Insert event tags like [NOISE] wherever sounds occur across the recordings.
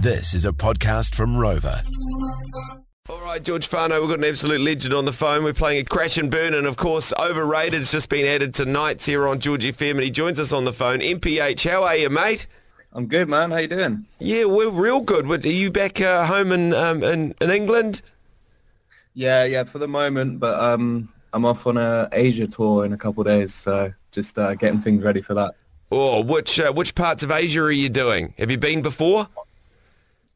This is a podcast from Rover. All right, George Fano, we've got an absolute legend on the phone. We're playing a crash and burn, and of course, overrated. It's just been added to nights here on George FM, and he joins us on the phone. MPH, how are you, mate? I'm good, man. How you doing? Yeah, we're real good. What- Are you back uh, home in, um, in in England? Yeah, yeah, for the moment, but um, I'm off on a Asia tour in a couple of days, so just uh, getting things ready for that. Oh, which uh, which parts of Asia are you doing? Have you been before?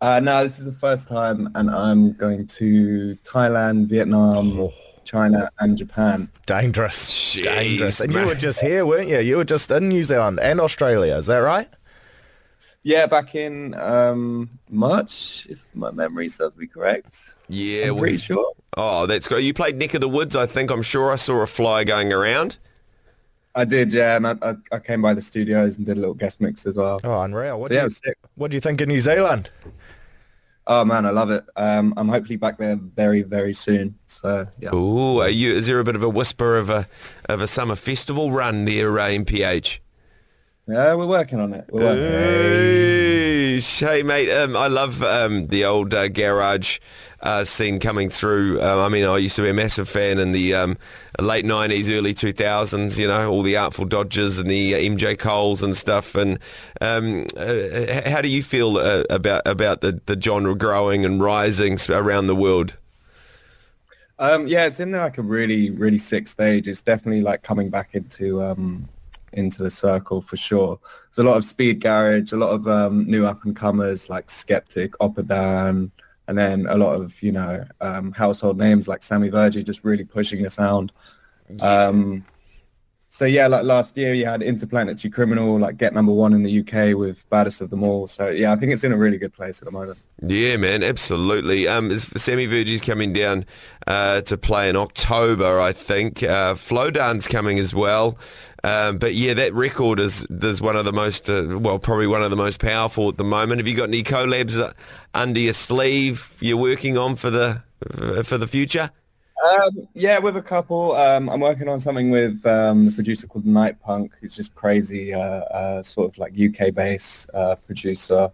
Uh, no, this is the first time, and I'm going to Thailand, Vietnam, China, and Japan. Dangerous. Jeez, Dangerous. And you were just here, weren't you? You were just in New Zealand and Australia. Is that right? Yeah, back in um, March, if my memory serves me correct. Yeah, I'm pretty we. sure. Oh, that's good. You played Neck of the Woods, I think. I'm sure I saw a fly going around. I did, yeah, and I, I, I came by the studios and did a little guest mix as well. Oh, unreal. What So, do yeah, you sick. What do you think of New Zealand? Oh man, I love it. Um, I'm hopefully back there very, very soon. So yeah. Ooh, are you? Is there a bit of a whisper of a of a summer festival run there, uh, MPH? Yeah, we're working on it. We're working on it. Hey, mate, um, I love um, the old uh, garage uh, scene coming through. Um, I mean, I used to be a massive fan in the um, late '90s, early 2000s. You know, all the Artful Dodgers and the uh, MJ Coles and stuff. And um, uh, how do you feel uh, about about the, the genre growing and rising around the world? Um, yeah, it's in like a really, really sick stage. It's definitely like coming back into um, into the circle for sure. There's a lot of speed garage, a lot of um, new up and comers like Skeptic, Oppidan, and then a lot of you know um, household names like Sammy Virji just really pushing the sound. Um, so yeah, like last year you had Interplanetary Criminal like get number one in the UK with Baddest of Them All. So yeah, I think it's in a really good place at the moment. Yeah, man, absolutely. Um, Sammy Virji's coming down uh, to play in October, I think. Uh, Flowdan's coming as well. Um, but yeah, that record is is one of the most, uh, well, probably one of the most powerful at the moment. Have you got any collabs uh, under your sleeve you're working on for the for the future? Um, yeah, with a couple. Um, I'm working on something with um, the producer called Night Punk, who's just crazy, uh, uh, sort of like UK bass uh, producer.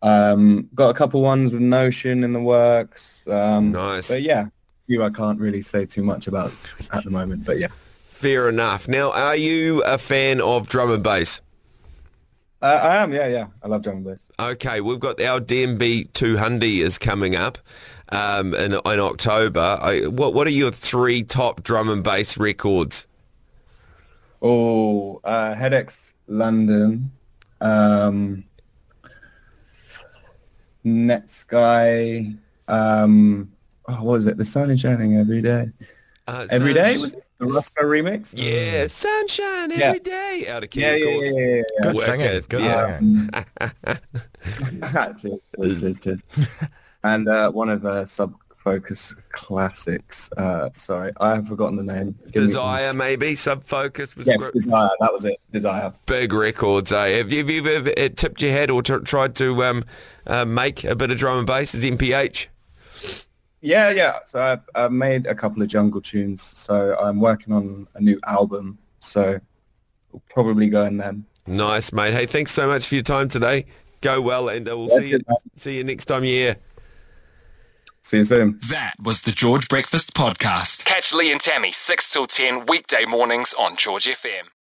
Um, got a couple ones with Notion in the works. Um, Nice. But yeah, you I can't really say too much about at the moment. But yeah, Fair enough. Now, are you a fan of drum and bass? Uh, I am. Yeah, yeah. I love drum and bass. Okay, we've got our DNB 200 is coming up um, in, in October. I, what what are your three top drum and bass records? Oh, uh, Headaches London, um, Netsky. Um, oh, what was it? The sun is shining every day. Uh, Every Sun- day was it? the Roscoe remix? Yeah, sunshine Yeah. every day. Out of key, Yeah, of yeah, course. yeah, yeah, yeah. Good Wicked, singing. Good yeah. singing. [LAUGHS] cheers, cheers, cheers, [LAUGHS] cheers. and uh, one of uh, Sub Focus classics. Uh, sorry, I have forgotten the name. Give Desire, maybe. Sub Focus was Yes, gr- Desire. That was it. Desire. big records. Eh? Have you, have you ever uh, tipped your head or t- tried to um, uh, make a bit of drum and bass as MPH? Yeah, yeah. So I've, I've made a couple of jungle tunes. So I'm working on a new album. So we'll probably go in them. Nice, mate. Hey, thanks so much for your time today. Go well, and uh, we'll That's see you man. see you next time you're here. See you soon. That was the George Breakfast Podcast. Catch Lee and Tammy 6 till 10 weekday mornings on George FM.